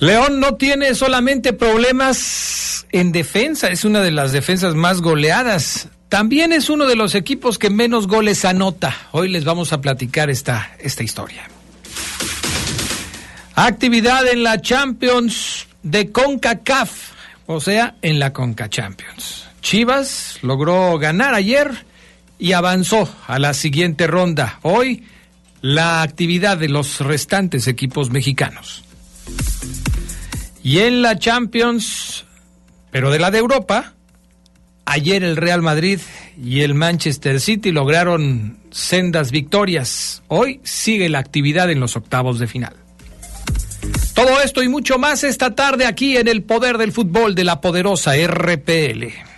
León no tiene solamente problemas en defensa, es una de las defensas más goleadas. También es uno de los equipos que menos goles anota. Hoy les vamos a platicar esta, esta historia. Actividad en la Champions de CONCACAF, o sea, en la CONCA Champions. Chivas logró ganar ayer y avanzó a la siguiente ronda. Hoy la actividad de los restantes equipos mexicanos. Y en la Champions, pero de la de Europa, ayer el Real Madrid y el Manchester City lograron sendas victorias. Hoy sigue la actividad en los octavos de final. Todo esto y mucho más esta tarde aquí en el poder del fútbol de la poderosa RPL.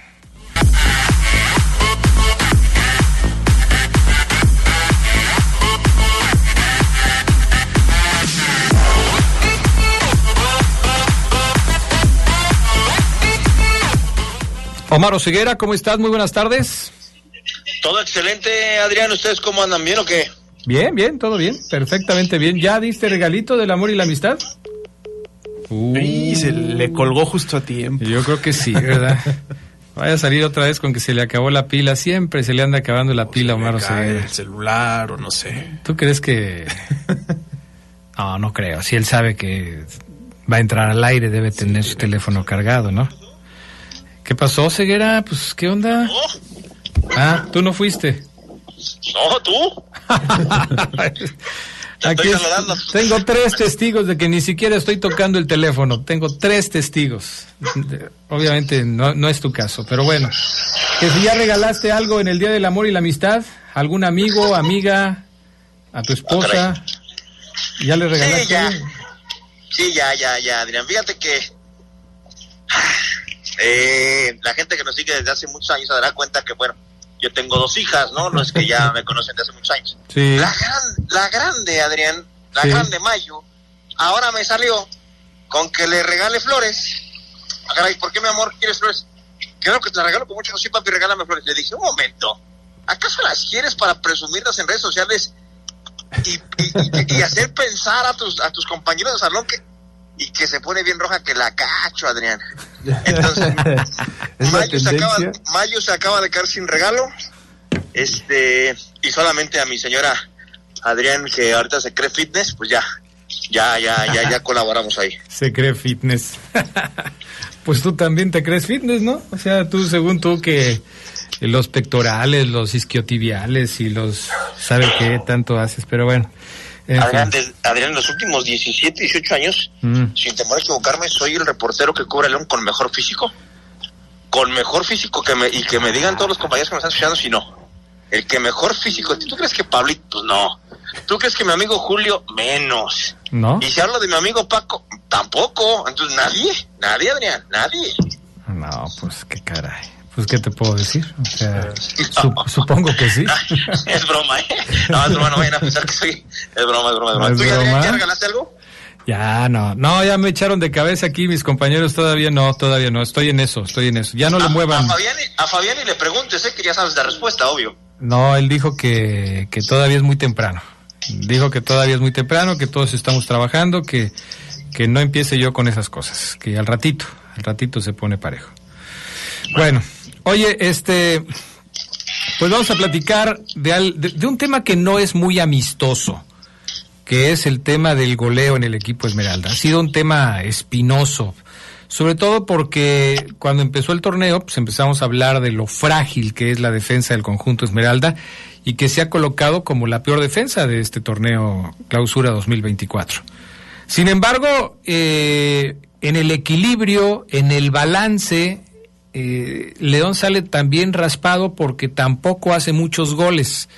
Omar Oseguera, ¿cómo estás? Muy buenas tardes. Todo excelente, Adrián. ¿Ustedes cómo andan? ¿Bien o qué? Bien, bien, todo bien. Perfectamente bien. ¿Ya diste regalito del amor y la amistad? Uh, se le colgó justo a tiempo. Yo creo que sí, ¿verdad? Vaya a salir otra vez con que se le acabó la pila. Siempre se le anda acabando la pila a Omar Oseguera. El celular o no sé. ¿Tú crees que.? no, no creo. Si él sabe que va a entrar al aire, debe tener su teléfono cargado, ¿no? ¿Qué pasó, Ceguera? Pues, ¿qué onda? Ah, tú no fuiste. No, tú. Aquí tengo tres testigos de que ni siquiera estoy tocando el teléfono. Tengo tres testigos. Obviamente no, no es tu caso, pero bueno. Que si ya regalaste algo en el Día del Amor y la Amistad, algún amigo, amiga, a tu esposa, ¿ya le regalaste? Sí, ya. Sí, ya, ya, ya, Adrián. Fíjate que eh, la gente que nos sigue desde hace muchos años se dará cuenta que, bueno, yo tengo dos hijas, ¿no? No es que ya me conocen desde hace muchos años. Sí. La, la grande, Adrián, la grande Mayo, ahora me salió con que le regale flores. Ah, ¿por qué, mi amor, quieres flores? Creo que te las regalo con mucho sí, papi, regálame flores. Le dije, un momento, ¿acaso las quieres para presumirlas en redes sociales y, y, y hacer pensar a tus, a tus compañeros de salón que y que se pone bien roja que la cacho, Adrián. Entonces, Mayo, se acaba, Mayo se acaba de quedar sin regalo. Este, y solamente a mi señora Adrián, que ahorita se cree fitness, pues ya, ya, ya, ya, ya colaboramos ahí. Se cree fitness. pues tú también te crees fitness, ¿no? O sea, tú, según tú, que los pectorales, los isquiotibiales y los, ¿sabe qué tanto haces? Pero bueno. Adrián, Adrián, en los últimos 17, 18 años, mm. sin temor a equivocarme, soy el reportero que cubre a León con mejor físico. Con mejor físico que me, y que me digan todos los compañeros que me están escuchando si no. El que mejor físico. ¿Tú crees que Pablito? Pues no. ¿Tú crees que mi amigo Julio? Menos. ¿No? Y si hablo de mi amigo Paco, tampoco. Entonces nadie, nadie, Adrián, nadie. No, pues qué caray. Pues, ¿qué te puedo decir? O sea, supongo que sí. es broma, ¿eh? No, es broma, no vayan a pensar que soy. Es broma, es broma, es broma. ¿Tú ya, ya, regalaste algo? Ya, no, no, ya me echaron de cabeza aquí mis compañeros, todavía no, todavía no, estoy en eso, estoy en eso, ya no le muevan. A Fabián, a Fabián y le preguntes, sé que ya sabes la respuesta, obvio. No, él dijo que, que todavía es muy temprano, dijo que todavía es muy temprano, que todos estamos trabajando, que, que no empiece yo con esas cosas, que al ratito, al ratito se pone parejo. Bueno, Oye, este, pues vamos a platicar de, de, un tema que no es muy amistoso, que es el tema del goleo en el equipo Esmeralda. Ha sido un tema espinoso, sobre todo porque cuando empezó el torneo, pues empezamos a hablar de lo frágil que es la defensa del conjunto Esmeralda y que se ha colocado como la peor defensa de este torneo Clausura 2024. Sin embargo, eh, en el equilibrio, en el balance, eh, León sale también raspado porque tampoco hace muchos goles.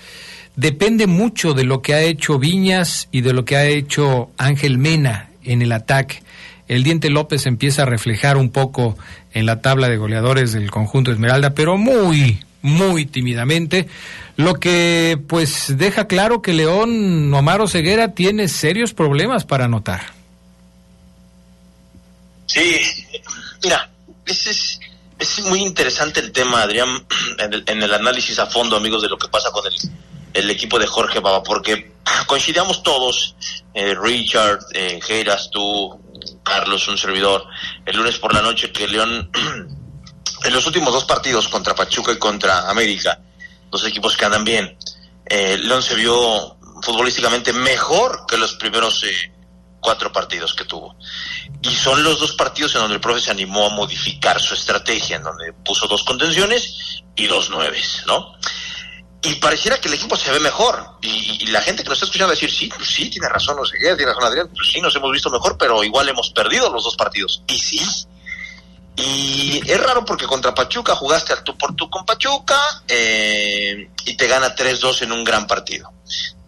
depende mucho de lo que ha hecho Viñas y de lo que ha hecho Ángel Mena en el ataque. El Diente López empieza a reflejar un poco en la tabla de goleadores del conjunto Esmeralda, pero muy, muy tímidamente, lo que pues deja claro que León Omar Ceguera tiene serios problemas para anotar. Sí, mira, es, es muy interesante el tema, Adrián, en el, análisis a fondo, amigos, de lo que pasa con el, el equipo de Jorge Baba, porque coincidíamos todos, eh, Richard, eh, tú, Carlos, un servidor, el lunes por la noche, que León, en los últimos dos partidos contra Pachuca y contra América, dos equipos que andan bien, eh, León se vio futbolísticamente mejor que los primeros eh, cuatro partidos que tuvo. Y son los dos partidos en donde el profe se animó a modificar su estrategia, en donde puso dos contenciones y dos nueves, ¿no? Y pareciera que el equipo se ve mejor. Y, la gente que nos está escuchando decir, sí, pues sí, tiene razón, no sé qué, tiene razón Adrián, pues sí, nos hemos visto mejor, pero igual hemos perdido los dos partidos. Y sí. Y es raro porque contra Pachuca jugaste al tú por tú con Pachuca eh, y te gana 3-2 en un gran partido.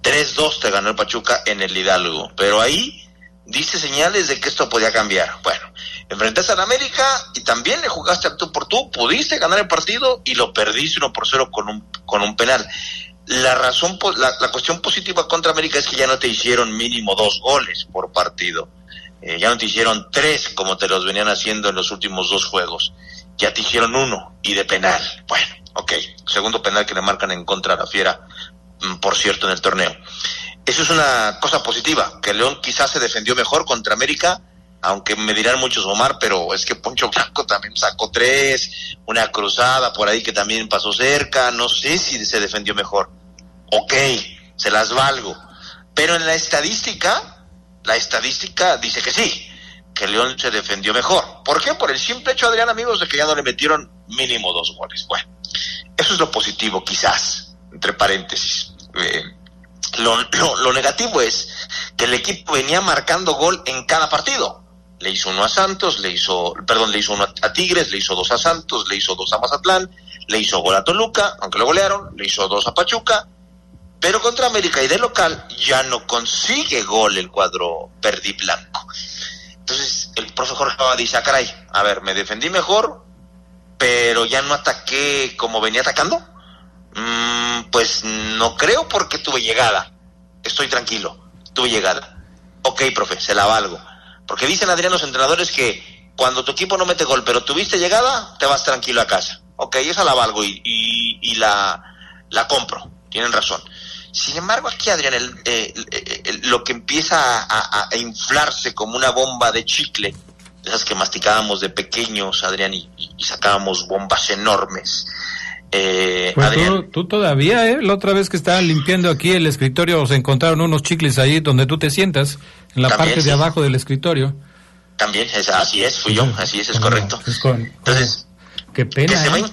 3-2 te ganó el Pachuca en el Hidalgo. Pero ahí diste señales de que esto podía cambiar. Bueno, enfrentaste a la América y también le jugaste a tú por tú, pudiste ganar el partido y lo perdiste uno por cero con un, con un penal. La razón, la, la cuestión positiva contra América es que ya no te hicieron mínimo dos goles por partido. Eh, ya no te hicieron tres como te los venían haciendo en los últimos dos juegos. Ya te hicieron uno y de penal. Bueno, ok. Segundo penal que le marcan en contra a la Fiera, mm, por cierto, en el torneo. Eso es una cosa positiva, que León quizás se defendió mejor contra América, aunque me dirán muchos Omar, pero es que Poncho Blanco también sacó tres, una cruzada por ahí que también pasó cerca, no sé si se defendió mejor. Ok, se las valgo. Pero en la estadística, la estadística dice que sí, que León se defendió mejor. ¿Por qué? Por el simple hecho, Adrián, amigos, de que ya no le metieron mínimo dos goles. Bueno, eso es lo positivo, quizás, entre paréntesis. Eh, lo, lo, negativo es que el equipo venía marcando gol en cada partido. Le hizo uno a Santos, le hizo, perdón, le hizo uno a Tigres, le hizo dos a Santos, le hizo dos a Mazatlán, le hizo gol a Toluca, aunque lo golearon, le hizo dos a Pachuca, pero contra América y de local ya no consigue gol el cuadro verde y blanco. Entonces el profe Jorge dice, ah, caray, a ver, me defendí mejor, pero ya no ataqué como venía atacando. Mm, pues no creo porque tuve llegada. Estoy tranquilo, tuve llegada. Ok, profe, se la valgo. Porque dicen Adrián los entrenadores que cuando tu equipo no mete gol, pero tuviste llegada, te vas tranquilo a casa. Ok, esa la valgo y, y, la, la compro. Tienen razón. Sin embargo, aquí, Adrián, el, lo que empieza a, inflarse como una bomba de chicle, esas que masticábamos de pequeños, Adrián, y sacábamos bombas enormes, eh, pues tú, todavía, ¿eh? La otra vez que estaban limpiando aquí el escritorio, se encontraron unos chicles ahí donde tú te sientas, en la parte de abajo del escritorio. También, así es, fui yo, así es, es correcto. Entonces, qué pena. Que se, va, ¿eh?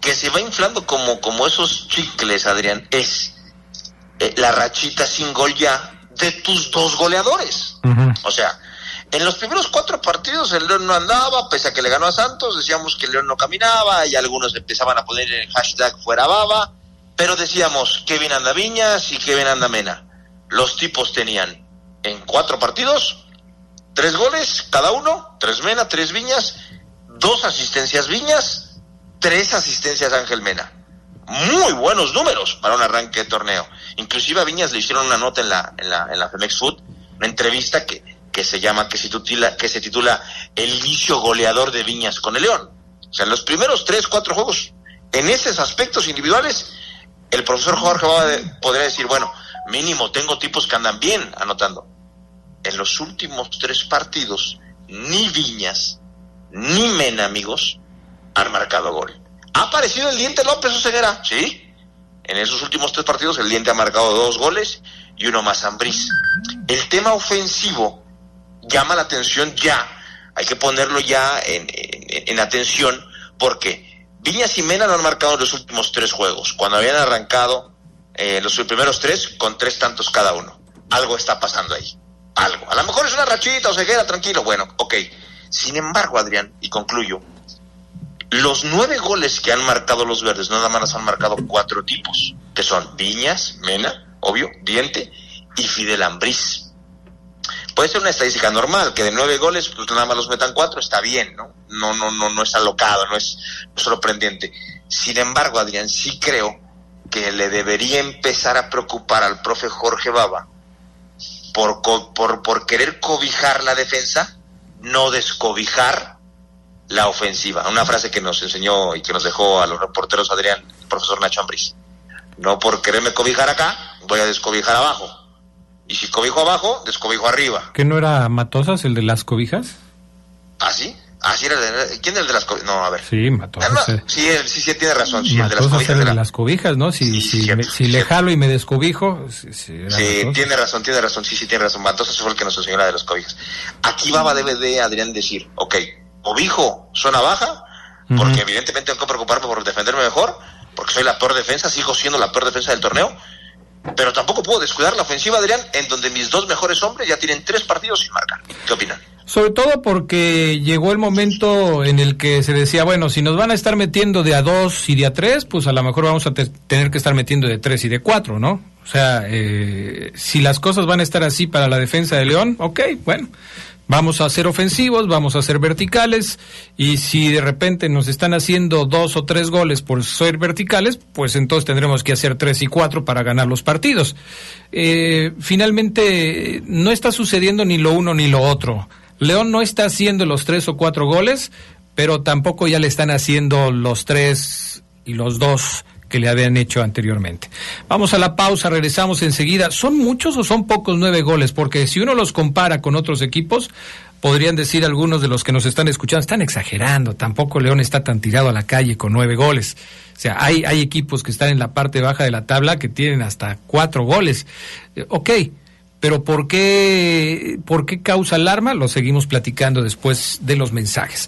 que se va inflando como, como esos chicles, Adrián, es eh, la rachita sin gol ya de tus dos goleadores. O sea, en los primeros cuatro partidos el León no andaba, pese a que le ganó a Santos, decíamos que el León no caminaba y algunos empezaban a poner el hashtag fuera baba, pero decíamos bien anda Viñas y bien anda Mena. Los tipos tenían en cuatro partidos tres goles cada uno, tres Mena, tres Viñas, dos asistencias Viñas, tres asistencias Ángel Mena. Muy buenos números para un arranque de torneo. Inclusive a Viñas le hicieron una nota en la, en la, en la Femex Food, una entrevista que que se llama, que se titula, que se titula El inicio goleador de Viñas con el León. O sea, en los primeros tres, cuatro juegos, en esos aspectos individuales, el profesor Jorge podría decir, bueno, mínimo tengo tipos que andan bien anotando. En los últimos tres partidos, ni Viñas, ni Mena, amigos, han marcado gol. ¿Ha aparecido el Diente López Oseguera? Sí. En esos últimos tres partidos el Diente ha marcado dos goles y uno más Ambriz. El tema ofensivo llama la atención ya. Hay que ponerlo ya en, atención porque Viñas y Mena lo han marcado en los últimos tres juegos, cuando habían arrancado eh, los primeros tres con tres tantos cada uno. Algo está pasando ahí. Algo. A lo mejor es una rachita o ceguera, tranquilo. Bueno, ok. Sin embargo, Adrián, y concluyo, Los nueve goles que han marcado los verdes, nada más han marcado cuatro tipos, que son Viñas, Mena, obvio, Diente y Fidel Ambriz. Puede ser una estadística normal, que de nueve goles, pues nada más los metan cuatro, está bien, ¿no? No, no, no, no es alocado, no es, sorprendente. Sin embargo, Adrián, sí creo que le debería empezar a preocupar al profe Jorge Baba por, por, por querer cobijar la defensa, no descobijar la ofensiva. Una frase que nos enseñó y que nos dejó a los reporteros Adrián, el profesor Nacho Ambris. No por quererme cobijar acá, voy a descobijar abajo. Y si cobijo abajo, descobijo arriba. ¿Que no era Matosas el de las cobijas? ¿Ah, sí? Ah, sí, era de, ¿quién es el de las cobijas? No, a ver. Sí, Matosas. Ah, sí, sí, sí, tiene razón. Sí, el de las cobijas. de las cobijas, ¿no? Si, si, si le jalo y me descobijo. Sí, tiene razón, tiene razón. Sí, sí, tiene razón. Matosas fue el que nos enseñó la de las cobijas. Aquí va a DVD, Adrián, decir, ok, cobijo zona baja, porque evidentemente tengo que preocuparme por defenderme mejor, porque soy la peor defensa, sigo siendo la peor defensa del torneo, pero tampoco puedo descuidar la ofensiva, Adrián, en donde mis dos mejores hombres ya tienen tres partidos sin marcar. ¿Qué opinan? Sobre todo porque llegó el momento en el que se decía, bueno, si nos van a estar metiendo de a dos y de a tres, pues a lo mejor vamos a tener que estar metiendo de tres y de cuatro, ¿no? O sea, eh, si las cosas van a estar así para la defensa de León, ok, bueno, Vamos a ser ofensivos, vamos a ser verticales y si de repente nos están haciendo dos o tres goles por ser verticales, pues entonces tendremos que hacer tres y cuatro para ganar los partidos. Eh, finalmente no está sucediendo ni lo uno ni lo otro. León no está haciendo los tres o cuatro goles, pero tampoco ya le están haciendo los tres y los dos que le habían hecho anteriormente. Vamos a la pausa, regresamos enseguida. ¿Son muchos o son pocos nueve goles? Porque si uno los compara con otros equipos, podrían decir algunos de los que nos están escuchando, están exagerando, tampoco León está tan tirado a la calle con nueve goles. O sea, hay, hay equipos que están en la parte baja de la tabla que tienen hasta cuatro goles. Eh, ok, pero ¿por qué, ¿por qué causa alarma? Lo seguimos platicando después de los mensajes.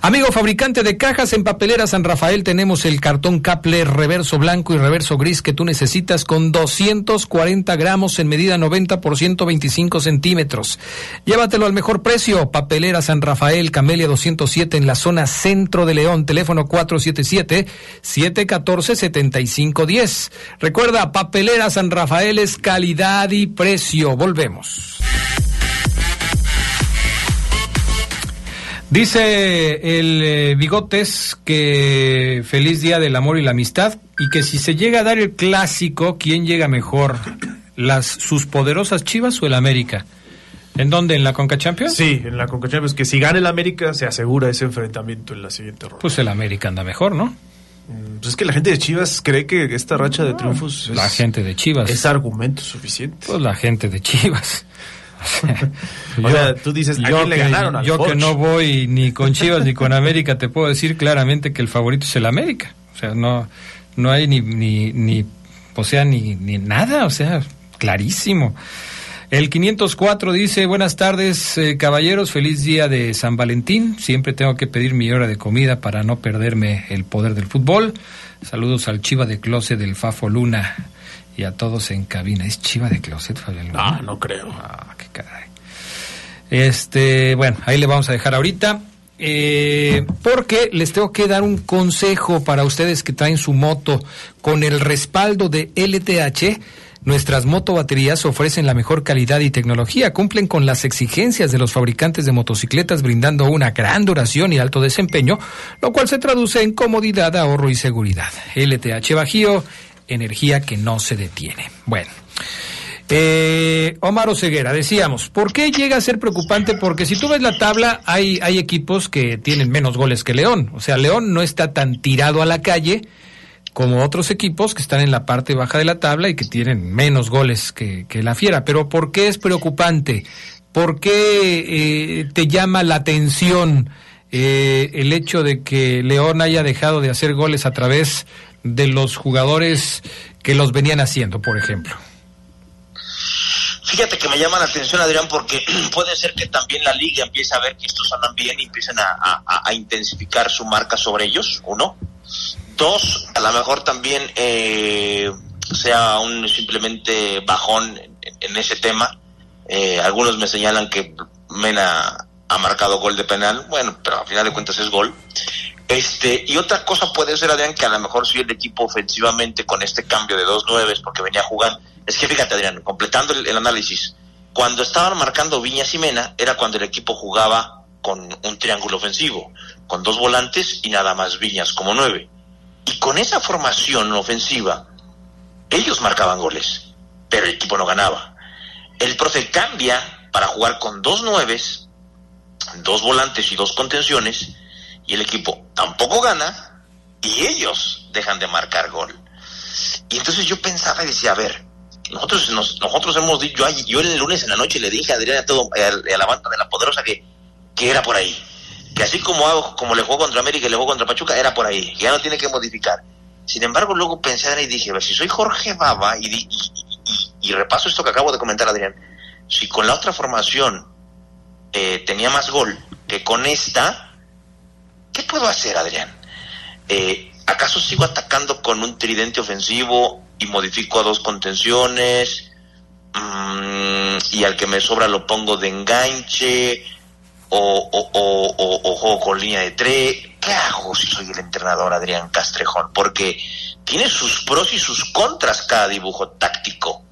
Amigo fabricante de cajas en papelera San Rafael, tenemos el cartón Caple reverso blanco y reverso gris que tú necesitas con 240 gramos en medida 90 por 125 centímetros. Llévatelo al mejor precio. Papelera San Rafael, Camelia 207 en la zona centro de León. Teléfono 477-714-7510. Recuerda, Papelera San Rafael es calidad y precio volvemos. Dice el eh, Bigotes que feliz día del amor y la amistad y que si se llega a dar el clásico, ¿quién llega mejor? ¿Las sus poderosas Chivas o el América? ¿En dónde? ¿En la Conca Champions? Sí, en la Conca Champions. Que si gana el América se asegura ese enfrentamiento en la siguiente ronda. Pues el América anda mejor, ¿no? Mm, pues es que la gente de Chivas cree que esta racha de triunfos la gente de Chivas es argumento suficiente. Pues la gente de Chivas. o sea, tú dices, yo, que, ganaron yo que no voy ni con Chivas ni con América, te puedo decir claramente que el favorito es el América. O sea, no, no hay ni, ni, ni o sea, ni, ni nada, o sea, clarísimo. El 504 dice, buenas tardes eh, caballeros, feliz día de San Valentín. Siempre tengo que pedir mi hora de comida para no perderme el poder del fútbol. Saludos al Chiva de Closet del Fafo Luna y a todos en cabina. ¿Es Chiva de Closet, Fabián No, no creo. Ah, qué caray. Este, bueno, ahí le vamos a dejar ahorita. Eh, porque les tengo que dar un consejo para ustedes que traen su moto con el respaldo de LTH Nuestras motobaterías ofrecen la mejor calidad y tecnología, cumplen con las exigencias de los fabricantes de motocicletas brindando una gran duración y alto desempeño, lo cual se traduce en comodidad, ahorro y seguridad. LTH Bajío, energía que no se detiene. Bueno. Eh, Omar Oseguera, decíamos, ¿por qué llega a ser preocupante? Porque si tú ves la tabla, hay, hay equipos que tienen menos goles que León. O sea, León no está tan tirado a la calle como otros equipos que están en la parte baja de la tabla y que tienen menos goles que, la Fiera. Pero ¿por qué es preocupante? ¿Por qué eh, te llama la atención eh, el hecho de que León haya dejado de hacer goles a través de los jugadores que los venían haciendo, por ejemplo? Fíjate que me llama la atención, Adrián, porque puede ser que también la liga empiece a ver que estos andan bien y empiecen a, intensificar su marca sobre ellos, ¿o Dos, a lo mejor también eh, sea un simplemente bajón en, ese tema. Eh, algunos me señalan que Mena ha marcado gol de penal, bueno, pero al final de cuentas es gol. Este, y otra cosa puede ser, Adrián, que a lo mejor si el equipo ofensivamente con este cambio de dos nueves, porque venía jugando, es que fíjate, Adrián, completando el, el análisis, cuando estaban marcando Viñas y Mena, era cuando el equipo jugaba con un triángulo ofensivo, con dos volantes y nada más Viñas como nueve. Y con esa formación ofensiva, ellos marcaban goles, pero el equipo no ganaba. El profe cambia para jugar con dos nueves, dos volantes y dos contenciones, y el equipo tampoco gana, y ellos dejan de marcar gol. Y entonces yo pensaba y decía, a ver, nosotros nos, nosotros hemos dicho, yo, yo el lunes en la noche le dije a Adrián a, todo, a, a la banda de la poderosa que, que era por ahí. Que así como hago, como le juego contra América y le juego contra Pachuca, era por ahí. Ya no tiene que modificar. Sin embargo, luego pensé y dije, a ver, si soy Jorge Baba y, y, y, y, repaso esto que acabo de comentar, Adrián, si con la otra formación eh, tenía más gol que con esta, ¿qué puedo hacer, Adrián? Eh, ¿Acaso sigo atacando con un tridente ofensivo y modifico a dos contenciones? Mm, y al que me sobra lo pongo de enganche o, o, o, o, juego con línea de tres. ¿Qué hago si soy el entrenador Adrián Castrejón? Porque tiene sus pros y sus contras cada dibujo táctico.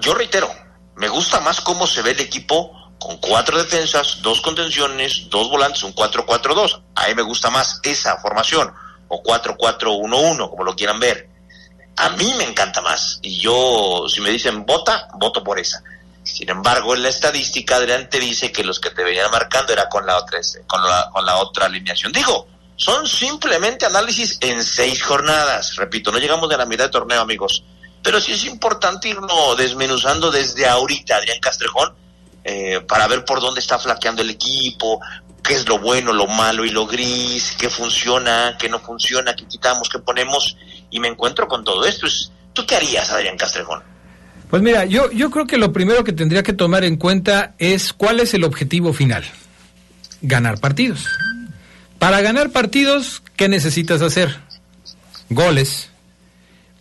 Yo reitero, me gusta más cómo se ve el equipo con cuatro defensas, dos contenciones, dos volantes, un 4-4-2. A mí me gusta más esa formación, o 4-4-1-1, como lo quieran ver. A mí me encanta más. Y yo, si me dicen vota, voto por esa. Sin embargo, en la estadística adelante dice que los que te venían marcando era con la otra, con la, con la otra alineación. Digo, son simplemente análisis en seis jornadas. Repito, no llegamos de la mitad de torneo, amigos. Pero sí es importante irnos desmenuzando desde ahorita, Adrián Castrejón, eh, para ver por dónde está flaqueando el equipo, qué es lo bueno, lo malo y lo gris, qué funciona, qué no funciona, qué quitamos, qué ponemos. Y me encuentro con todo esto. ¿Tú qué harías, Adrián Castrejón? Pues mira, yo, yo creo que lo primero que tendría que tomar en cuenta es cuál es el objetivo final. Ganar partidos. Para ganar partidos, ¿qué necesitas hacer? Goles.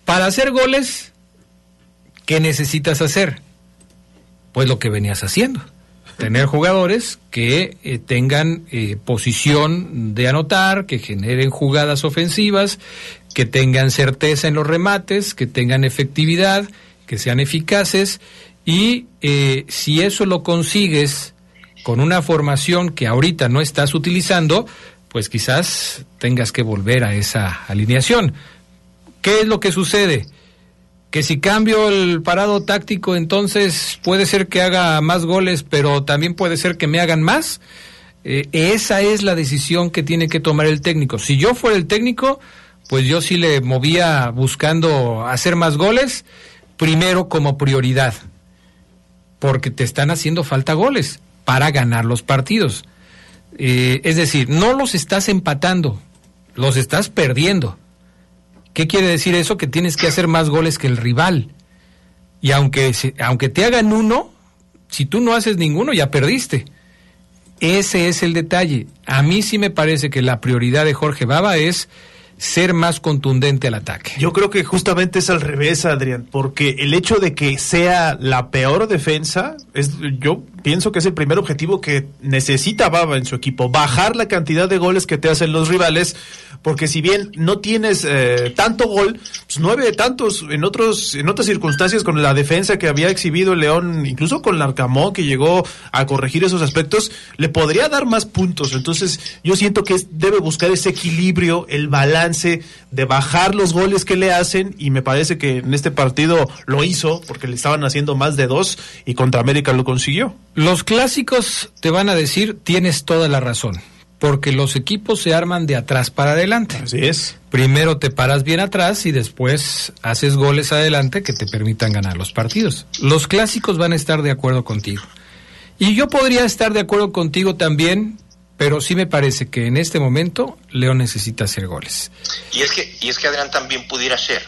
Para hacer goles, ¿qué necesitas hacer? Pues lo que venías haciendo. Tener jugadores que eh, tengan eh, posición de anotar, que generen jugadas ofensivas, que tengan certeza en los remates, que tengan efectividad, que sean eficaces y eh, si eso lo consigues con una formación que ahorita no estás utilizando, pues quizás tengas que volver a esa alineación. ¿Qué es lo que sucede? Que si cambio el parado táctico, entonces puede ser que haga más goles, pero también puede ser que me hagan más. Eh, esa es la decisión que tiene que tomar el técnico. Si yo fuera el técnico, pues yo sí le movía buscando hacer más goles primero como prioridad, porque te están haciendo falta goles para ganar los partidos. Eh, es decir, no los estás empatando, los estás perdiendo. ¿Qué quiere decir eso? Que tienes que hacer más goles que el rival. Y aunque, aunque te hagan uno, si tú no haces ninguno, ya perdiste. Ese es el detalle. A mí sí me parece que la prioridad de Jorge Baba es ser más contundente al ataque. Yo creo que justamente es al revés, Adrián, porque el hecho de que sea la peor defensa, es, yo pienso que es el primer objetivo que necesita Baba en su equipo, bajar la cantidad de goles que te hacen los rivales, porque si bien no tienes eh, tanto gol, pues nueve tantos en otros en otras circunstancias con la defensa que había exhibido León, incluso con Larcamón que llegó a corregir esos aspectos, le podría dar más puntos. Entonces, yo siento que debe buscar ese equilibrio, el balance de bajar los goles que le hacen y me parece que en este partido lo hizo porque le estaban haciendo más de dos y contra América lo consiguió. Los clásicos te van a decir, tienes toda la razón porque los equipos se arman de atrás para adelante. Así es. Primero te paras bien atrás y después haces goles adelante que te permitan ganar los partidos. Los clásicos van a estar de acuerdo contigo. Y yo podría estar de acuerdo contigo también, pero sí me parece que en este momento León necesita hacer goles. Y es que, y es que Adrián también pudiera ser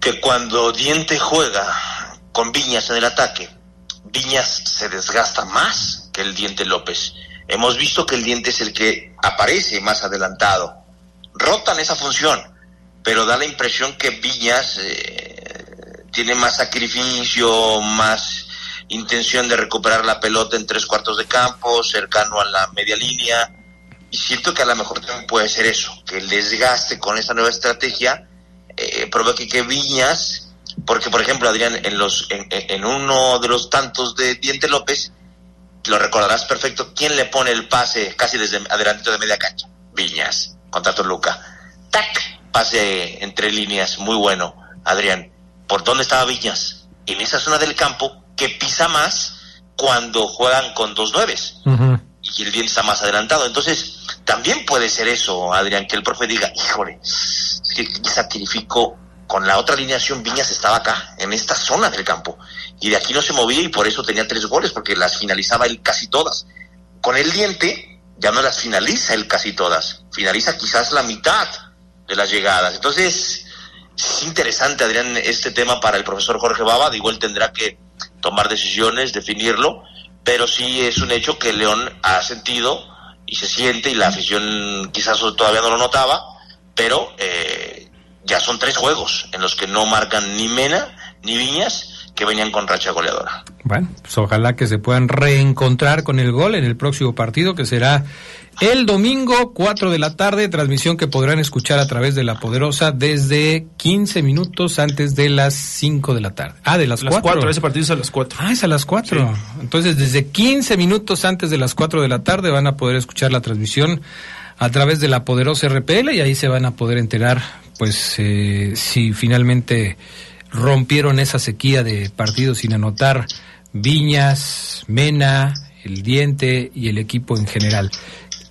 que cuando Diente juega con Viñas en el ataque, Viñas se desgasta más que el Diente López Hemos visto que el diente es el que aparece más adelantado. Rotan esa función, pero da la impresión que Villas eh, tiene más sacrificio, más intención de recuperar la pelota en tres cuartos de campo, cercano a la media línea. y siento que a lo mejor puede ser eso, que el desgaste con esa nueva estrategia eh, provoque que Viñas, porque por ejemplo Adrián, en, los, en, uno de los tantos de Diente López, lo recordarás perfecto, ¿quién le pone el pase casi desde adelantito de media cancha? Viñas, contra Toluca. ¡Tac! Pase entre líneas, muy bueno, Adrián. ¿Por dónde estaba Viñas? En esa zona del campo que pisa más cuando juegan con dos nueves. Y el bien está más adelantado. Entonces, también puede ser eso, Adrián, que el profe diga, híjole, es que sacrificó con la otra alineación Viñas estaba acá, en esta zona del campo. Y de aquí no se movía y por eso tenía tres goles, porque las finalizaba él casi todas. Con el diente ya no las finaliza él casi todas, finaliza quizás la mitad de las llegadas. Entonces, es interesante, Adrián, este tema para el profesor Jorge Baba. De igual tendrá que tomar decisiones, definirlo, pero sí es un hecho que León ha sentido y se siente, y la afición quizás todavía no lo notaba, pero eh, ya son tres juegos en los que no marcan ni Mena ni Viñas que venían con racha goleadora. Bueno, pues ojalá que se puedan reencontrar con el gol en el próximo partido que será el domingo, 4 de la tarde, transmisión que podrán escuchar a través de La Poderosa desde 15 minutos antes de las 5 de la tarde. Ah, de las, 4. Ese partido es a las 4. Ah, es a las 4. Entonces, desde 15 minutos antes de las 4 de la tarde van a poder escuchar la transmisión a través de La Poderosa RPL y ahí se van a poder enterar, pues, eh, si finalmente rompieron esa sequía de partidos sin anotar Viñas, Mena, el Diente y el equipo en general.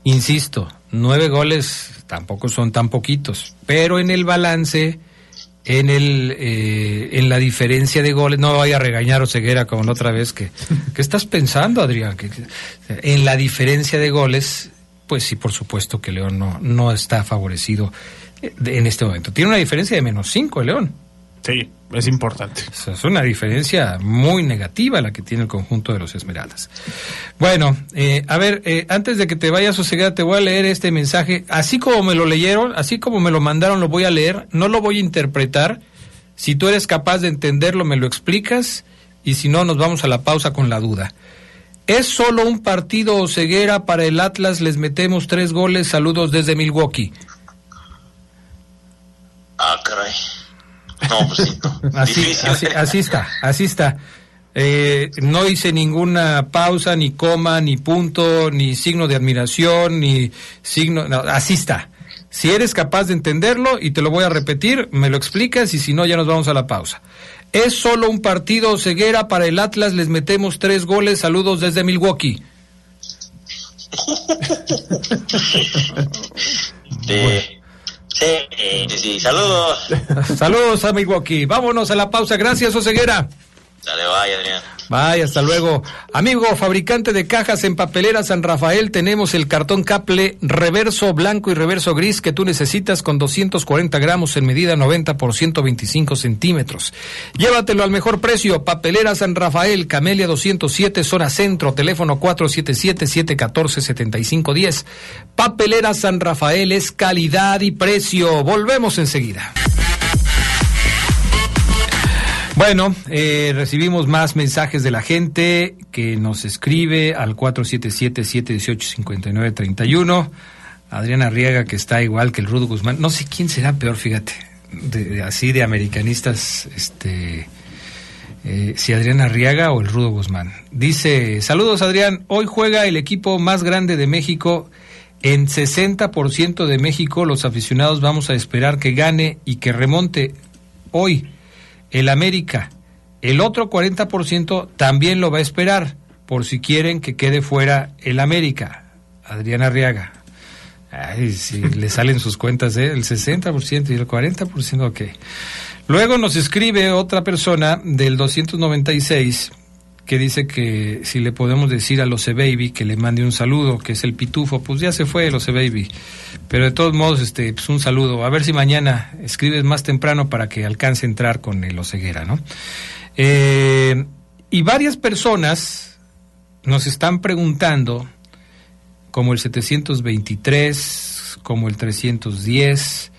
Insisto, nueve goles tampoco son tan poquitos, pero en el balance, en el eh, en la diferencia de goles, no vaya a regañar o ceguera como la otra vez que ¿qué estás pensando, Adrián? Que, en la diferencia de goles, pues sí, por supuesto que León no, no está favorecido eh, en este momento. Tiene una diferencia de menos cinco, León. Sí, es importante. Es una diferencia muy negativa la que tiene el conjunto de los Esmeraldas. Bueno, eh, a ver, eh, antes de que te vayas, Osegada, te voy a leer este mensaje. Así como me lo leyeron, así como me lo mandaron, lo voy a leer. No lo voy a interpretar. Si tú eres capaz de entenderlo, me lo explicas. Y si no, nos vamos a la pausa con la duda. ¿Es solo un partido ceguera para el Atlas? Les metemos tres goles. Saludos desde Milwaukee. Ah, caray. No, pues sí, así, así, está, así está. Eh, no hice ninguna pausa, ni coma, ni punto, ni signo de admiración, ni signo. así está. Si eres capaz de entenderlo, y te lo voy a repetir, me lo explicas y si no, ya nos vamos a la pausa. Es solo un partido ceguera para el Atlas, les metemos tres goles. Saludos desde Milwaukee. Sí, sí, saludos. saludos a Milwaukee. Vámonos a la pausa. Gracias, Oseguera. Dale, vaya, Adrián. Vaya, hasta luego. Amigo, fabricante de cajas en papelera San Rafael, tenemos el cartón Caple reverso blanco y reverso gris que tú necesitas con 240 gramos en medida 90 por 125 centímetros. Llévatelo al mejor precio. Papelera San Rafael, Camelia 207, zona centro, teléfono 477-714-7510. Papelera San Rafael es calidad y precio. Volvemos enseguida. Bueno, eh, recibimos más mensajes de la gente que nos escribe al 477-718-5931. Adriana Arriaga, que está igual que el Rudo Guzmán. No sé quién será peor, fíjate. así de americanistas, este. Eh, si Adriana Arriaga o el Rudo Guzmán. Dice: Saludos, Adrián. Hoy juega el equipo más grande de México. En 60% de México, los aficionados vamos a esperar que gane y que remonte hoy el América. El otro 40% también lo va a esperar, por si quieren que quede fuera el América. Adriana Arriaga. Ay, si le salen sus cuentas, ¿eh? el 60% y el 40%, ok. Luego nos escribe otra persona del 296 que dice que si le podemos decir a los Baby que le mande un saludo, que es el pitufo, pues ya se fue los Baby. Pero de todos modos, este, pues un saludo. A ver si mañana escribes más temprano para que alcance a entrar con el Oceguera, ¿no? Eh, y varias personas nos están preguntando, como el 723, como el 310,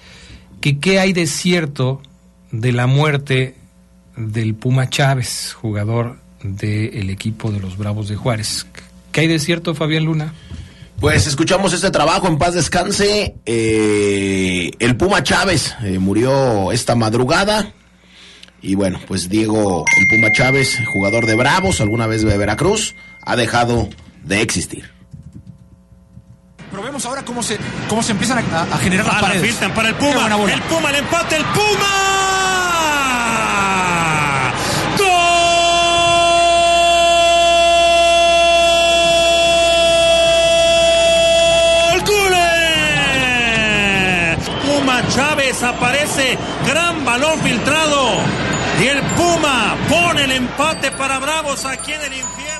que qué hay de cierto de la muerte del Puma Chávez, jugador del equipo de los Bravos de Juárez. ¿Qué hay de cierto, Fabián Luna? Pues escuchamos este trabajo, en paz descanse. Eh, el Puma Chávez eh, murió esta madrugada. Y bueno, pues Diego, el Puma Chávez, jugador de Bravos, alguna vez de Veracruz, ha dejado de existir. Pero vemos ahora cómo se, cómo se empiezan a, a generar las Ah, paredes. filtran para el Puma. El Puma, el empate, el Puma. Chávez aparece, gran balón filtrado. Y el Puma pone el empate para Bravos aquí en el infierno.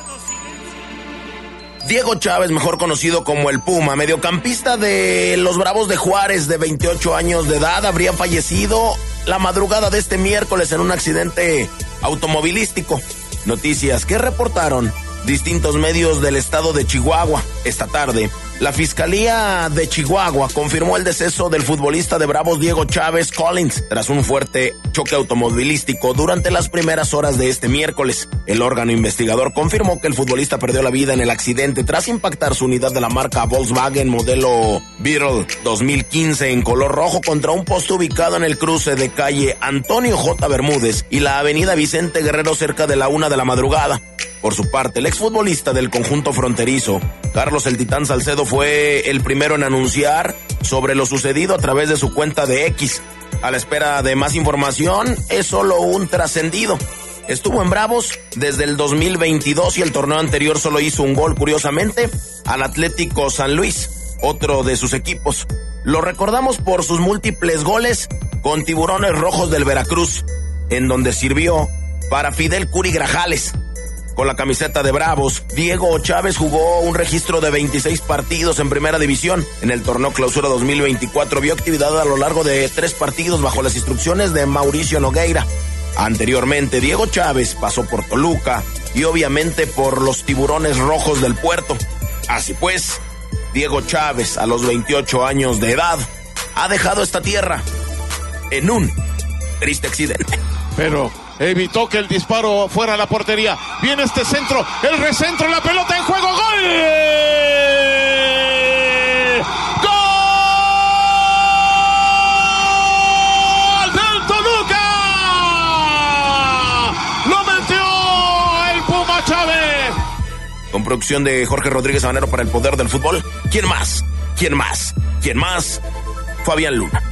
Diego Chávez, mejor conocido como el Puma, mediocampista de los Bravos de Juárez, de 28 años de edad, habría fallecido la madrugada de este miércoles en un accidente automovilístico. Noticias que reportaron distintos medios del estado de Chihuahua. Esta tarde, la Fiscalía de Chihuahua confirmó el deceso del futbolista de Bravos Diego Chávez Collins tras un fuerte choque automovilístico durante las primeras horas de este miércoles. El órgano investigador confirmó que el futbolista perdió la vida en el accidente tras impactar su unidad de la marca Volkswagen modelo Beetle 2015 en color rojo contra un poste ubicado en el cruce de calle Antonio J. Bermúdez y la avenida Vicente Guerrero cerca de la una de la madrugada. Por su parte, el exfutbolista del conjunto fronterizo, Carlos el Titán Salcedo, fue el primero en anunciar sobre lo sucedido a través de su cuenta de X. A la espera de más información, es solo un trascendido. Estuvo en Bravos desde el 2022 y el torneo anterior solo hizo un gol, curiosamente, al Atlético San Luis, otro de sus equipos. Lo recordamos por sus múltiples goles con Tiburones Rojos del Veracruz, en donde sirvió para Fidel Curi Grajales. Con la camiseta de Bravos, Diego Chávez jugó un registro de 26 partidos en primera división. En el torneo clausura 2024 vio actividad a lo largo de tres partidos bajo las instrucciones de Mauricio Nogueira. Anteriormente, Diego Chávez pasó por Toluca y obviamente por los tiburones rojos del puerto. Así pues, Diego Chávez, a los 28 años de edad, ha dejado esta tierra en un triste accidente. pero evitó que el disparo fuera a la portería. Viene este centro, el recentro, la pelota en juego, gol. Con producción de Jorge Rodríguez Habanero para el poder del fútbol. ¿Quién más? ¿Quién más? ¿Quién más? Fabián Luna.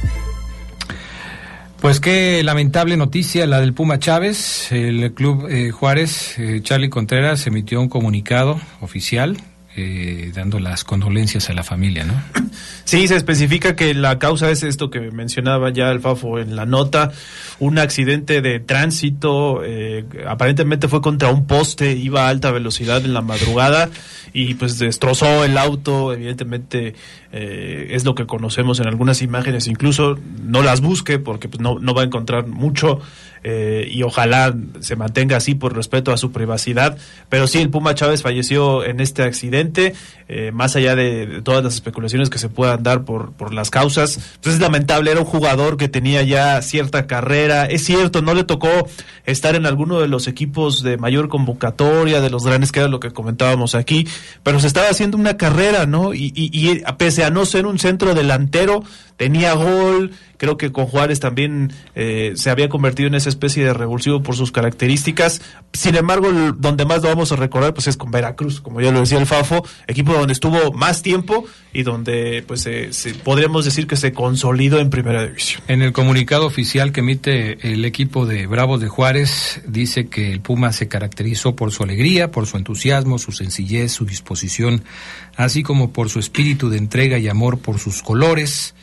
Pues qué lamentable noticia la del Puma Chávez. El club eh, Juárez, eh, Charlie Contreras, emitió un comunicado oficial eh, dando las condolencias a la familia, ¿no? Sí, se especifica que la causa es esto que mencionaba ya el Fafo en la nota, un accidente de tránsito, eh, aparentemente fue contra un poste, iba a alta velocidad en la madrugada y pues destrozó el auto, evidentemente eh, es lo que conocemos en algunas imágenes, incluso no las busque porque pues, no, no va a encontrar mucho eh, y ojalá se mantenga así por respeto a su privacidad, pero sí, el Puma Chávez falleció en este accidente, eh, más allá de, todas las especulaciones que se puedan dar por, por las causas, pues es lamentable, era un jugador que tenía ya cierta carrera, es cierto, no le tocó estar en alguno de los equipos de mayor convocatoria, de los grandes, que era lo que comentábamos aquí, pero se estaba haciendo una carrera, ¿no? Y, y, y pese a no ser un centro delantero, tenía gol, creo que con Juárez también eh, se había convertido en esa especie de revulsivo por sus características. Sin embargo, donde más lo vamos a recordar pues es con Veracruz, como ya lo decía el Fafo, equipo donde estuvo más tiempo y donde pues se- se- podríamos decir que se consolidó en primera división. En el comunicado oficial que emite el equipo de Bravos de Juárez, dice que el Puma se caracterizó por su alegría, por su entusiasmo, su sencillez, su disposición, así como por su espíritu de entrega y amor por sus colores.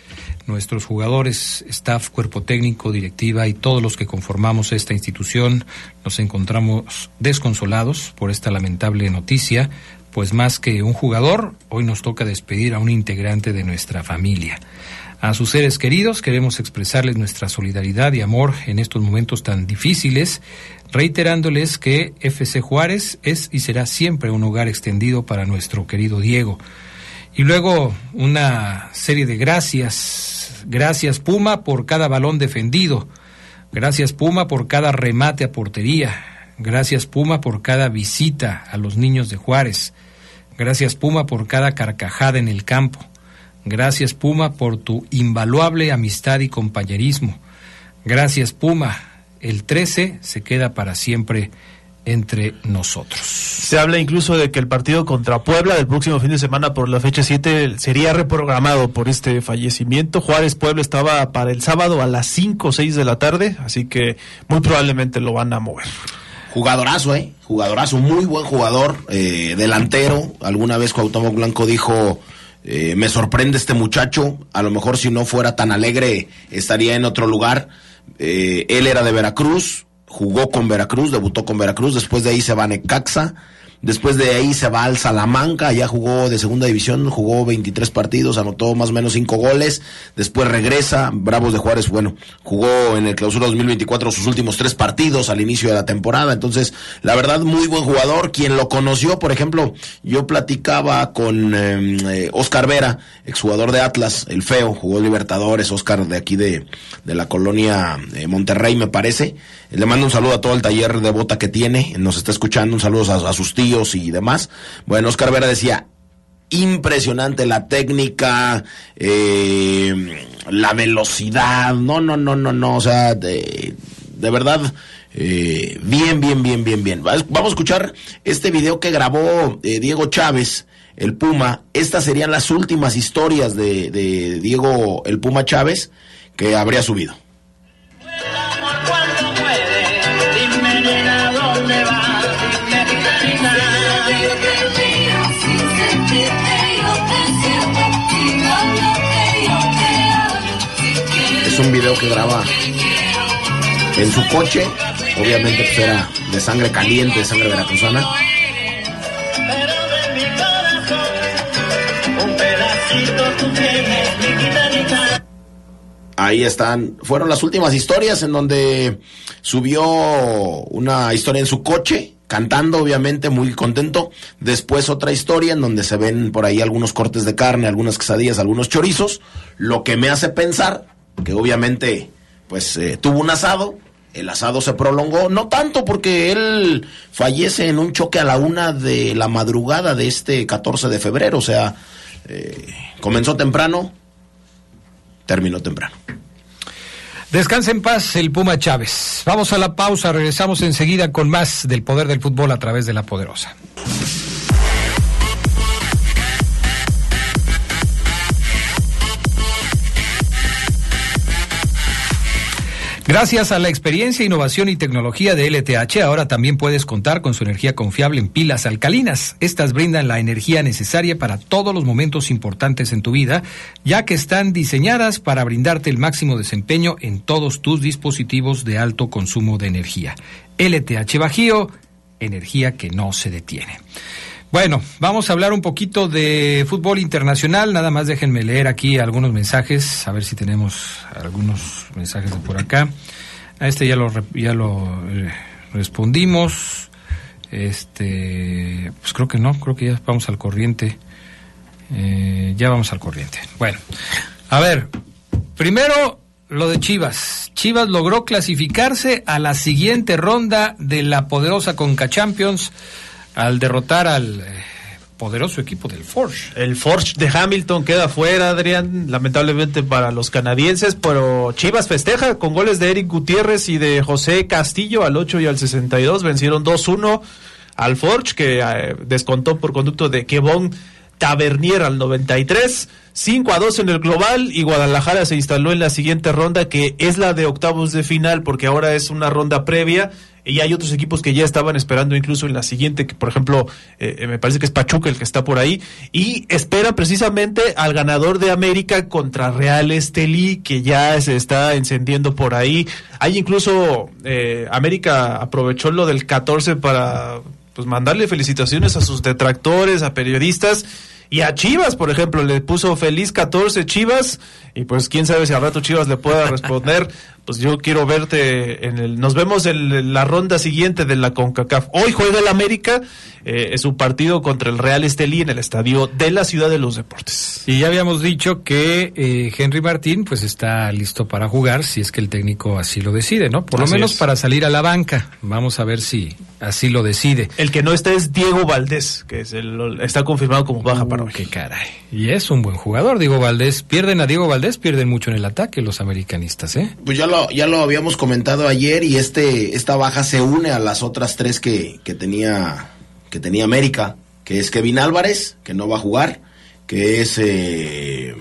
Nuestros jugadores, staff, cuerpo técnico, directiva y todos los que conformamos esta institución nos encontramos desconsolados por esta lamentable noticia, pues más que un jugador, hoy nos toca despedir a un integrante de nuestra familia. A sus seres queridos queremos expresarles nuestra solidaridad y amor en estos momentos tan difíciles, reiterándoles que FC Juárez es y será siempre un hogar extendido para nuestro querido Diego. Y luego una serie de gracias. Gracias Puma por cada balón defendido. Gracias Puma por cada remate a portería. Gracias Puma por cada visita a los niños de Juárez. Gracias Puma por cada carcajada en el campo. Gracias Puma por tu invaluable amistad y compañerismo. Gracias Puma. El 13 se queda para siempre entre nosotros. Se habla incluso de que el partido contra Puebla del próximo fin de semana por la fecha 7 sería reprogramado por este fallecimiento. Juárez Puebla estaba para el sábado a las 5 o 6 de la tarde, así que muy probablemente lo van a mover. Jugadorazo, ¿eh? Jugadorazo, muy buen jugador, eh, delantero. Alguna vez Cuauhtémoc Blanco dijo, eh, me sorprende este muchacho, a lo mejor si no fuera tan alegre estaría en otro lugar. Eh, él era de Veracruz, jugó con Veracruz, debutó con Veracruz, después de ahí se va a Necaxa, después de ahí se va al Salamanca, ya jugó de segunda división, jugó 23 partidos, anotó más o menos 5 goles, después regresa, Bravos de Juárez, bueno, jugó en el clausura 2024 sus últimos tres partidos al inicio de la temporada, entonces, la verdad, muy buen jugador, quien lo conoció, por ejemplo, yo platicaba con eh, Oscar Vera, exjugador de Atlas, el feo, jugó Libertadores, Oscar de aquí de, de la colonia eh, Monterrey, me parece, le mando un saludo a todo el taller de bota que tiene, nos está escuchando, un saludo a, sus tíos y demás. Bueno, Oscar Vera decía, impresionante la técnica, eh, la velocidad, no, no, no, no, no, o sea, de, de verdad, eh, bien, bien, bien, bien, bien. Vamos a escuchar este video que grabó eh, Diego Chávez, el Puma. Estas serían las últimas historias de Diego, el Puma Chávez, que habría subido. Un video que graba en su coche, obviamente pues era de sangre caliente, de sangre veracruzana. Ahí están, fueron las últimas historias en donde subió una historia en su coche, cantando obviamente muy contento. Después otra historia en donde se ven por ahí algunos cortes de carne, algunas quesadillas, algunos chorizos, lo que me hace pensar que obviamente pues eh, tuvo un asado, el asado se prolongó, no tanto porque él fallece en un choque a la una de la madrugada de este 14 de febrero, o sea, eh, comenzó temprano, terminó temprano. Descansa en paz el Puma Chávez. Vamos a la pausa, regresamos enseguida con más del poder del fútbol a través de la poderosa. Gracias a la experiencia, innovación y tecnología de LTH, ahora también puedes contar con su energía confiable en pilas alcalinas. Estas brindan la energía necesaria para todos los momentos importantes en tu vida, ya que están diseñadas para brindarte el máximo desempeño en todos tus dispositivos de alto consumo de energía. LTH Bajío, energía que no se detiene. Bueno, vamos a hablar un poquito de fútbol internacional. Nada más déjenme leer aquí algunos mensajes, a ver si tenemos algunos mensajes de por acá. A este ya lo ya lo eh, respondimos. Este, pues creo que no, creo que ya vamos al corriente. Eh, ya vamos al corriente. Bueno, a ver, primero lo de Chivas. Chivas logró clasificarse a la siguiente ronda de la poderosa Conca Champions al derrotar al eh, poderoso equipo del Forge. El Forge de Hamilton queda fuera, Adrián, lamentablemente para los canadienses, pero Chivas festeja con goles de Eric Gutiérrez y de José Castillo al 8 y al 62, vencieron 2-1 al Forge, que eh, descontó por conducto de Kevon Tavernier al 93, 5 a 2 en el global y Guadalajara se instaló en la siguiente ronda que es la de octavos de final porque ahora es una ronda previa y hay otros equipos que ya estaban esperando incluso en la siguiente, que por ejemplo eh, me parece que es Pachuca el que está por ahí y esperan precisamente al ganador de América contra Real Estelí que ya se está encendiendo por ahí. Hay incluso eh, América aprovechó lo del 14 para pues mandarle felicitaciones a sus detractores, a periodistas y a Chivas, por ejemplo, le puso feliz 14 Chivas y pues quién sabe si al rato Chivas le pueda responder pues yo quiero verte en el. Nos vemos en la ronda siguiente de la CONCACAF. Hoy juega el América, eh, es su partido contra el Real Estelí en el estadio de la Ciudad de los Deportes. Y ya habíamos dicho que eh, Henry Martín, pues está listo para jugar si es que el técnico así lo decide, ¿no? Por lo menos es. para salir a la banca. Vamos a ver si así lo decide. El que no está es Diego Valdés, que es el- está confirmado como baja para hoy. Qué caray. Y es un buen jugador, Diego Valdés. Pierden a Diego Valdés, pierden mucho en el ataque los americanistas, ¿eh? Pues ya lo, ya lo habíamos comentado ayer y este, esta baja se une a las otras tres que, que tenía, que tenía América, que es Kevin Álvarez, que no va a jugar, que es eh,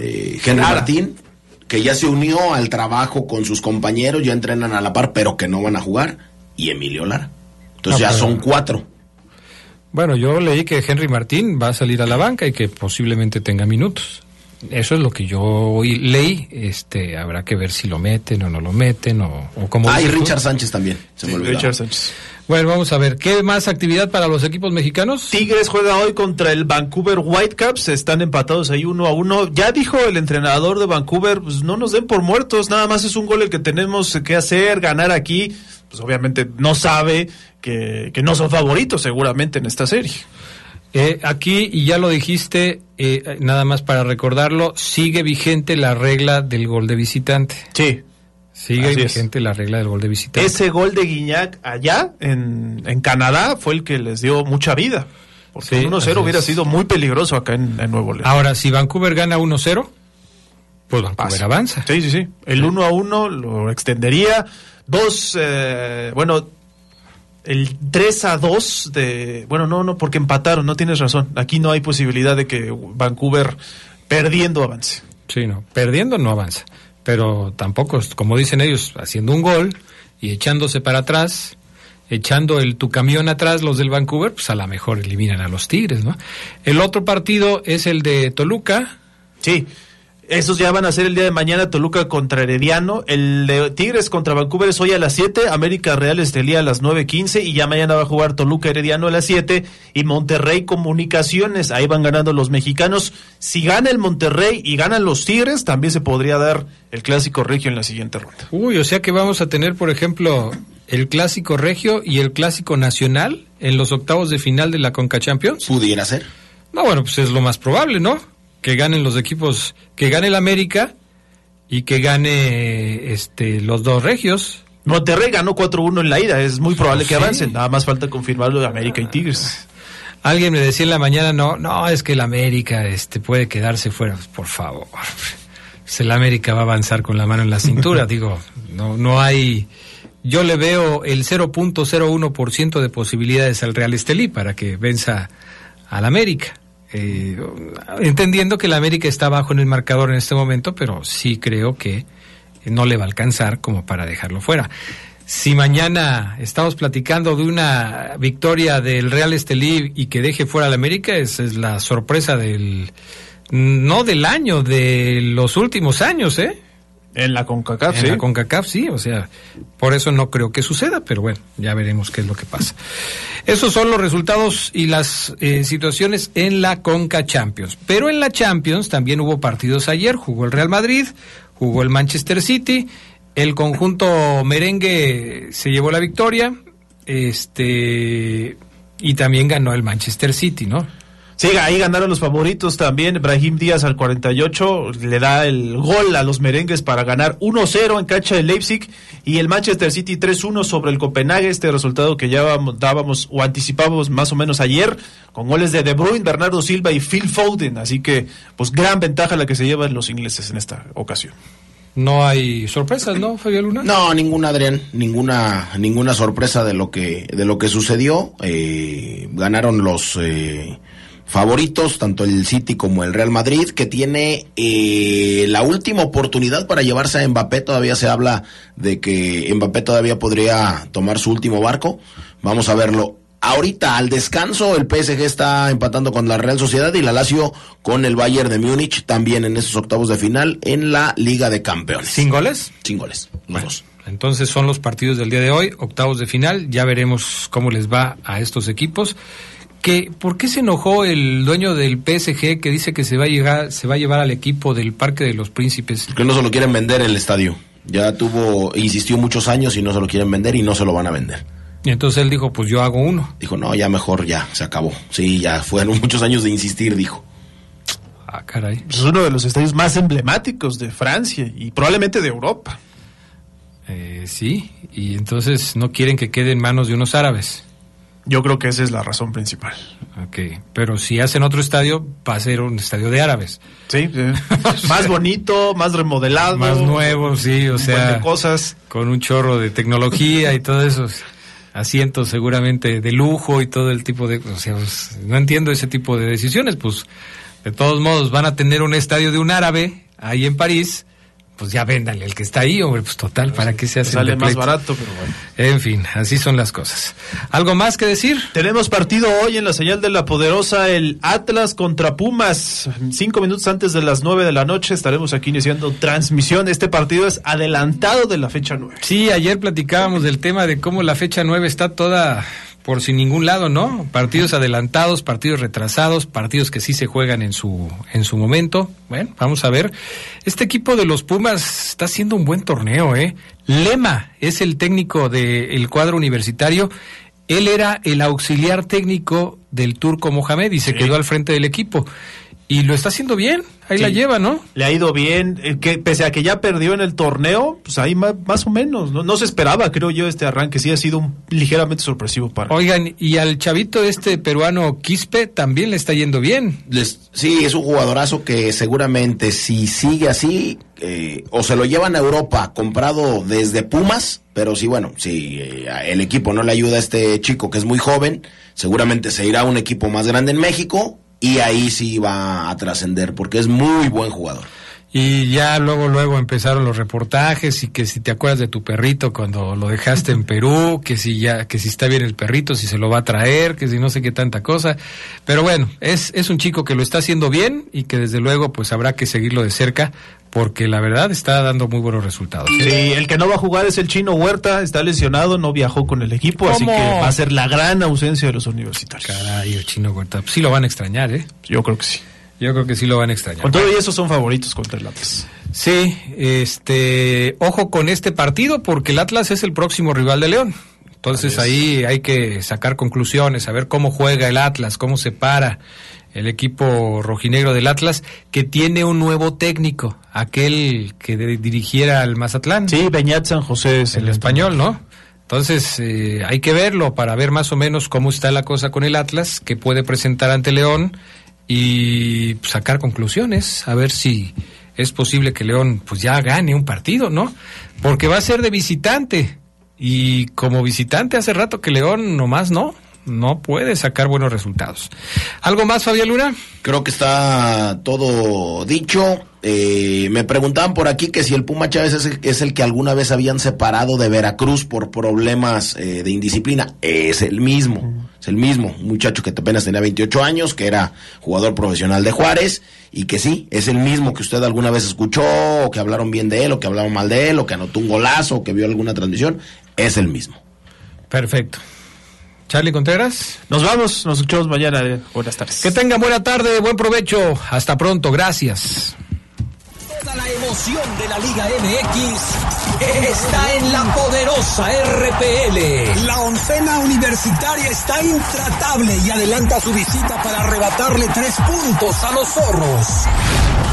eh, Henry. Martín, que ya se unió al trabajo con sus compañeros, ya entrenan a la par, pero que no van a jugar, y Emilio Lara. Entonces No, ya son cuatro. Bueno, yo leí que Henry Martín va a salir a la banca y que posiblemente tenga minutos. Eso es lo que yo oí- leí. Este, habrá que ver si lo meten o no lo meten o, o cómo. Ah, y. Richard Sánchez también. Se me olvidaba. Richard Sánchez. Bueno, vamos a ver. ¿Qué más actividad para los equipos mexicanos? Tigres juega hoy contra el Vancouver Whitecaps, están empatados ahí uno a uno. Ya dijo el entrenador de Vancouver, pues no nos den por muertos, nada más es un gol el que tenemos que hacer, ganar aquí. Pues obviamente no sabe que, que no son favoritos seguramente en esta serie. Eh, aquí, y ya lo dijiste, eh, nada más para recordarlo, sigue vigente la regla del gol de visitante. Sí. Sigue Así es. vigente la regla del gol de visitante. Ese gol de Guiñac allá en, en Canadá fue el que les dio mucha vida. Porque Sí, un 1-0 así hubiera sido muy peligroso acá en, en Nuevo León. Ahora, si Vancouver gana 1-0, pues Vancouver Pasa. avanza. Sí, sí, sí. El 1 a 1 lo extendería. Dos, eh, bueno, el 3 a 2 de. Bueno, no, no, porque empataron, no tienes razón. Aquí no hay posibilidad de que Vancouver perdiendo avance. Sí, no. Perdiendo no avanza. Pero tampoco, como dicen ellos, haciendo un gol y echándose para atrás, echando el tu camión atrás los del Vancouver, pues a lo mejor eliminan a los Tigres, ¿no? El otro partido es el de Toluca. Sí. Esos ya van a ser el día de mañana Toluca contra Herediano. El de Tigres contra Vancouver es hoy a las 7. América Real Estelía a las 9.15. Y ya mañana va a jugar Toluca Herediano a las 7. Y Monterrey Comunicaciones. Ahí van ganando los mexicanos. Si gana el Monterrey y ganan los Tigres, también se podría dar el clásico regio en la siguiente ronda. Uy, o sea que vamos a tener, por ejemplo, el clásico regio y el clásico nacional en los octavos de final de la Conca Champions. Pudiera ser. No, bueno, pues es lo más probable, ¿no? Que ganen los equipos, que gane el América y que gane este los dos regios. Monterrey ganó 4-1 en la ida. Es muy probable que Sí. avancen. Nada más falta confirmarlo de América y Tigres. Alguien me decía en la mañana, no, no, es que el América este puede quedarse fuera, por favor. Pues el América va a avanzar con la mano en la cintura, digo, no no hay yo le veo el 0.01% de posibilidades al Real Estelí para que venza al América. Eh, entendiendo que el América está bajo en el marcador en este momento, pero sí creo que no le va a alcanzar como para dejarlo fuera. Si mañana estamos platicando de una victoria del Real Estelí y que deje fuera al América, esa es la sorpresa del no del año, de los últimos años, ¿eh? En la CONCACAF, En sí. la CONCACAF, sí, o sea, por eso no creo que suceda, pero bueno, ya veremos qué es lo que pasa. Esos son los resultados y las eh, situaciones en la Conca Champions. Pero en la Champions también hubo partidos ayer, jugó el Real Madrid, jugó el Manchester City, el conjunto merengue se llevó la victoria, este y también ganó el Manchester City, ¿no? Sí, ahí ganaron los favoritos también. Brahim Díaz al 48 le da el gol a los merengues para ganar 1-0 en cancha de Leipzig y el Manchester City 3-1 sobre el Copenhague. Este resultado que ya dábamos o anticipábamos más o menos ayer con goles de De Bruyne, Bernardo Silva y Phil Foden. Así que, pues, gran ventaja la que se llevan los ingleses en esta ocasión. No hay sorpresas, ¿no, Fabio Luna? No, ninguna, Adrián, ninguna, ninguna sorpresa de lo que, de lo que sucedió. Eh, ganaron los eh, favoritos, tanto el City como el Real Madrid, que tiene eh, la última oportunidad para llevarse a Mbappé. Todavía se habla de que Mbappé todavía podría tomar su último barco. Vamos a verlo. Ahorita al descanso el PSG está empatando con la Real Sociedad y la Lazio con el Bayern de Múnich también en esos octavos de final en la Liga de Campeones. ¿Sin goles? Sin goles. Entonces son los partidos del día de hoy, octavos de final, ya veremos cómo les va a estos equipos. Que, ¿Por qué se enojó el dueño del PSG que dice que se va a llegar, se va a llevar al equipo del Parque de los Príncipes? Que no se lo quieren vender el estadio. Ya tuvo, insistió muchos años y no se lo quieren vender y no se lo van a vender. Y entonces él dijo, pues yo hago uno. Dijo, no, ya mejor, ya, se acabó. Sí, ya fueron muchos años de insistir, dijo. Ah, caray. Es uno de los estadios más emblemáticos de Francia y probablemente de Europa. Eh, sí, y entonces no quieren que quede en manos de unos árabes. Yo creo que esa es la razón principal. Ok, pero si hacen otro estadio, va a ser un estadio de árabes. Sí, sí. más bonito, más remodelado. Más nuevo, sí, o sea. cosas. Con un chorro de tecnología y todo eso. Asientos seguramente de lujo y todo el tipo de... O sea, pues, no entiendo ese tipo de decisiones, pues de todos modos van a tener un estadio de un árabe ahí en París, pues ya véndanle el que está ahí, hombre, pues total, ¿para qué se hace Sale más barato, pero bueno. En fin, así son las cosas. ¿Algo más que decir? Tenemos partido hoy en la señal de la poderosa, el Atlas contra Pumas. Cinco minutos antes de las nueve de la noche estaremos aquí iniciando transmisión. Este partido es adelantado de la fecha nueve. Sí, ayer platicábamos del tema de cómo la fecha nueve está toda por sin ningún lado, ¿no? Partidos adelantados, partidos retrasados, partidos que sí se juegan en su en su momento. Bueno, vamos a ver. Este equipo de los Pumas está haciendo un buen torneo, ¿eh? Lema es el técnico del cuadro universitario. Él era el auxiliar técnico del Turco Mohamed y se quedó al frente del equipo. Y lo está haciendo bien, ahí Sí. la lleva, ¿no? Le ha ido bien, eh, que pese a que ya perdió en el torneo, pues ahí más, más o menos. ¿no? no se esperaba, creo yo, este arranque. Sí ha sido un, ligeramente sorpresivo para. Oigan, y al chavito este peruano Quispe también le está yendo bien. Les- sí, es un jugadorazo que seguramente si sigue así, eh, o se lo llevan a Europa comprado desde Pumas, pero sí, bueno, si eh, el equipo no le ayuda a este chico que es muy joven, seguramente se irá a un equipo más grande en México y ahí sí va a trascender porque es muy buen jugador. Y ya luego, luego empezaron los reportajes y que si te acuerdas de tu perrito cuando lo dejaste en Perú, que si ya, que si está bien el perrito, si se lo va a traer, que si no sé qué tanta cosa. Pero bueno, es, es un chico que lo está haciendo bien y que desde luego pues habrá que seguirlo de cerca porque la verdad está dando muy buenos resultados. ¿eh? Sí, el que no va a jugar es el chino Huerta, está lesionado, no viajó con el equipo, así que va a ser la gran ausencia de los universitarios. Caray, el chino Huerta, sí lo van a extrañar, ¿eh? Yo creo que sí. Yo creo que sí lo van a extrañar. Con todo y eso son favoritos contra el Atlas. Sí, este, ojo con este partido porque el Atlas es el próximo rival de León. Entonces ahí hay que sacar conclusiones, saber cómo juega el Atlas, cómo se para el equipo rojinegro del Atlas, que tiene un nuevo técnico, aquel que de- dirigiera al Mazatlán. Sí, Beñat San José es el español, ¿no? Entonces eh, hay que verlo para ver más o menos cómo está la cosa con el Atlas, que puede presentar ante León y pues, sacar conclusiones, a ver si es posible que León pues ya gane un partido, ¿no? Porque va a ser de visitante y como visitante hace rato que León nomás no, no puede sacar buenos resultados. ¿Algo más, Fabián Luna? Creo que está todo dicho. Eh, me preguntaban por aquí que si el Puma Chávez es el, es el que alguna vez habían separado de Veracruz por problemas eh, de indisciplina. Es el mismo, es el mismo. Un muchacho que apenas tenía 28 años, que era jugador profesional de Juárez y que sí, es el mismo que usted alguna vez escuchó, o que hablaron bien de él, o que hablaron mal de él, o que anotó un golazo, o que vio alguna transmisión. Es el mismo. Perfecto. Charlie Contreras. Nos vamos, nos escuchamos mañana. eh. Buenas tardes. Que tengan buena tarde, buen provecho. Hasta pronto, gracias. Toda la emoción de la Liga MX está en la poderosa RPL. La oncena universitaria está intratable y adelanta su visita para arrebatarle tres puntos a los zorros.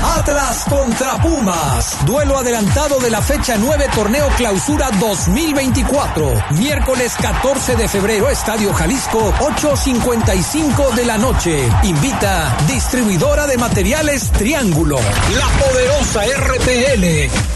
Atlas contra Pumas. Duelo adelantado de la fecha 9 Torneo Clausura 2024. Miércoles 14 de febrero, Estadio Jalisco, 8.55 de la noche. Invita distribuidora de materiales Triángulo. La poderosa RPL.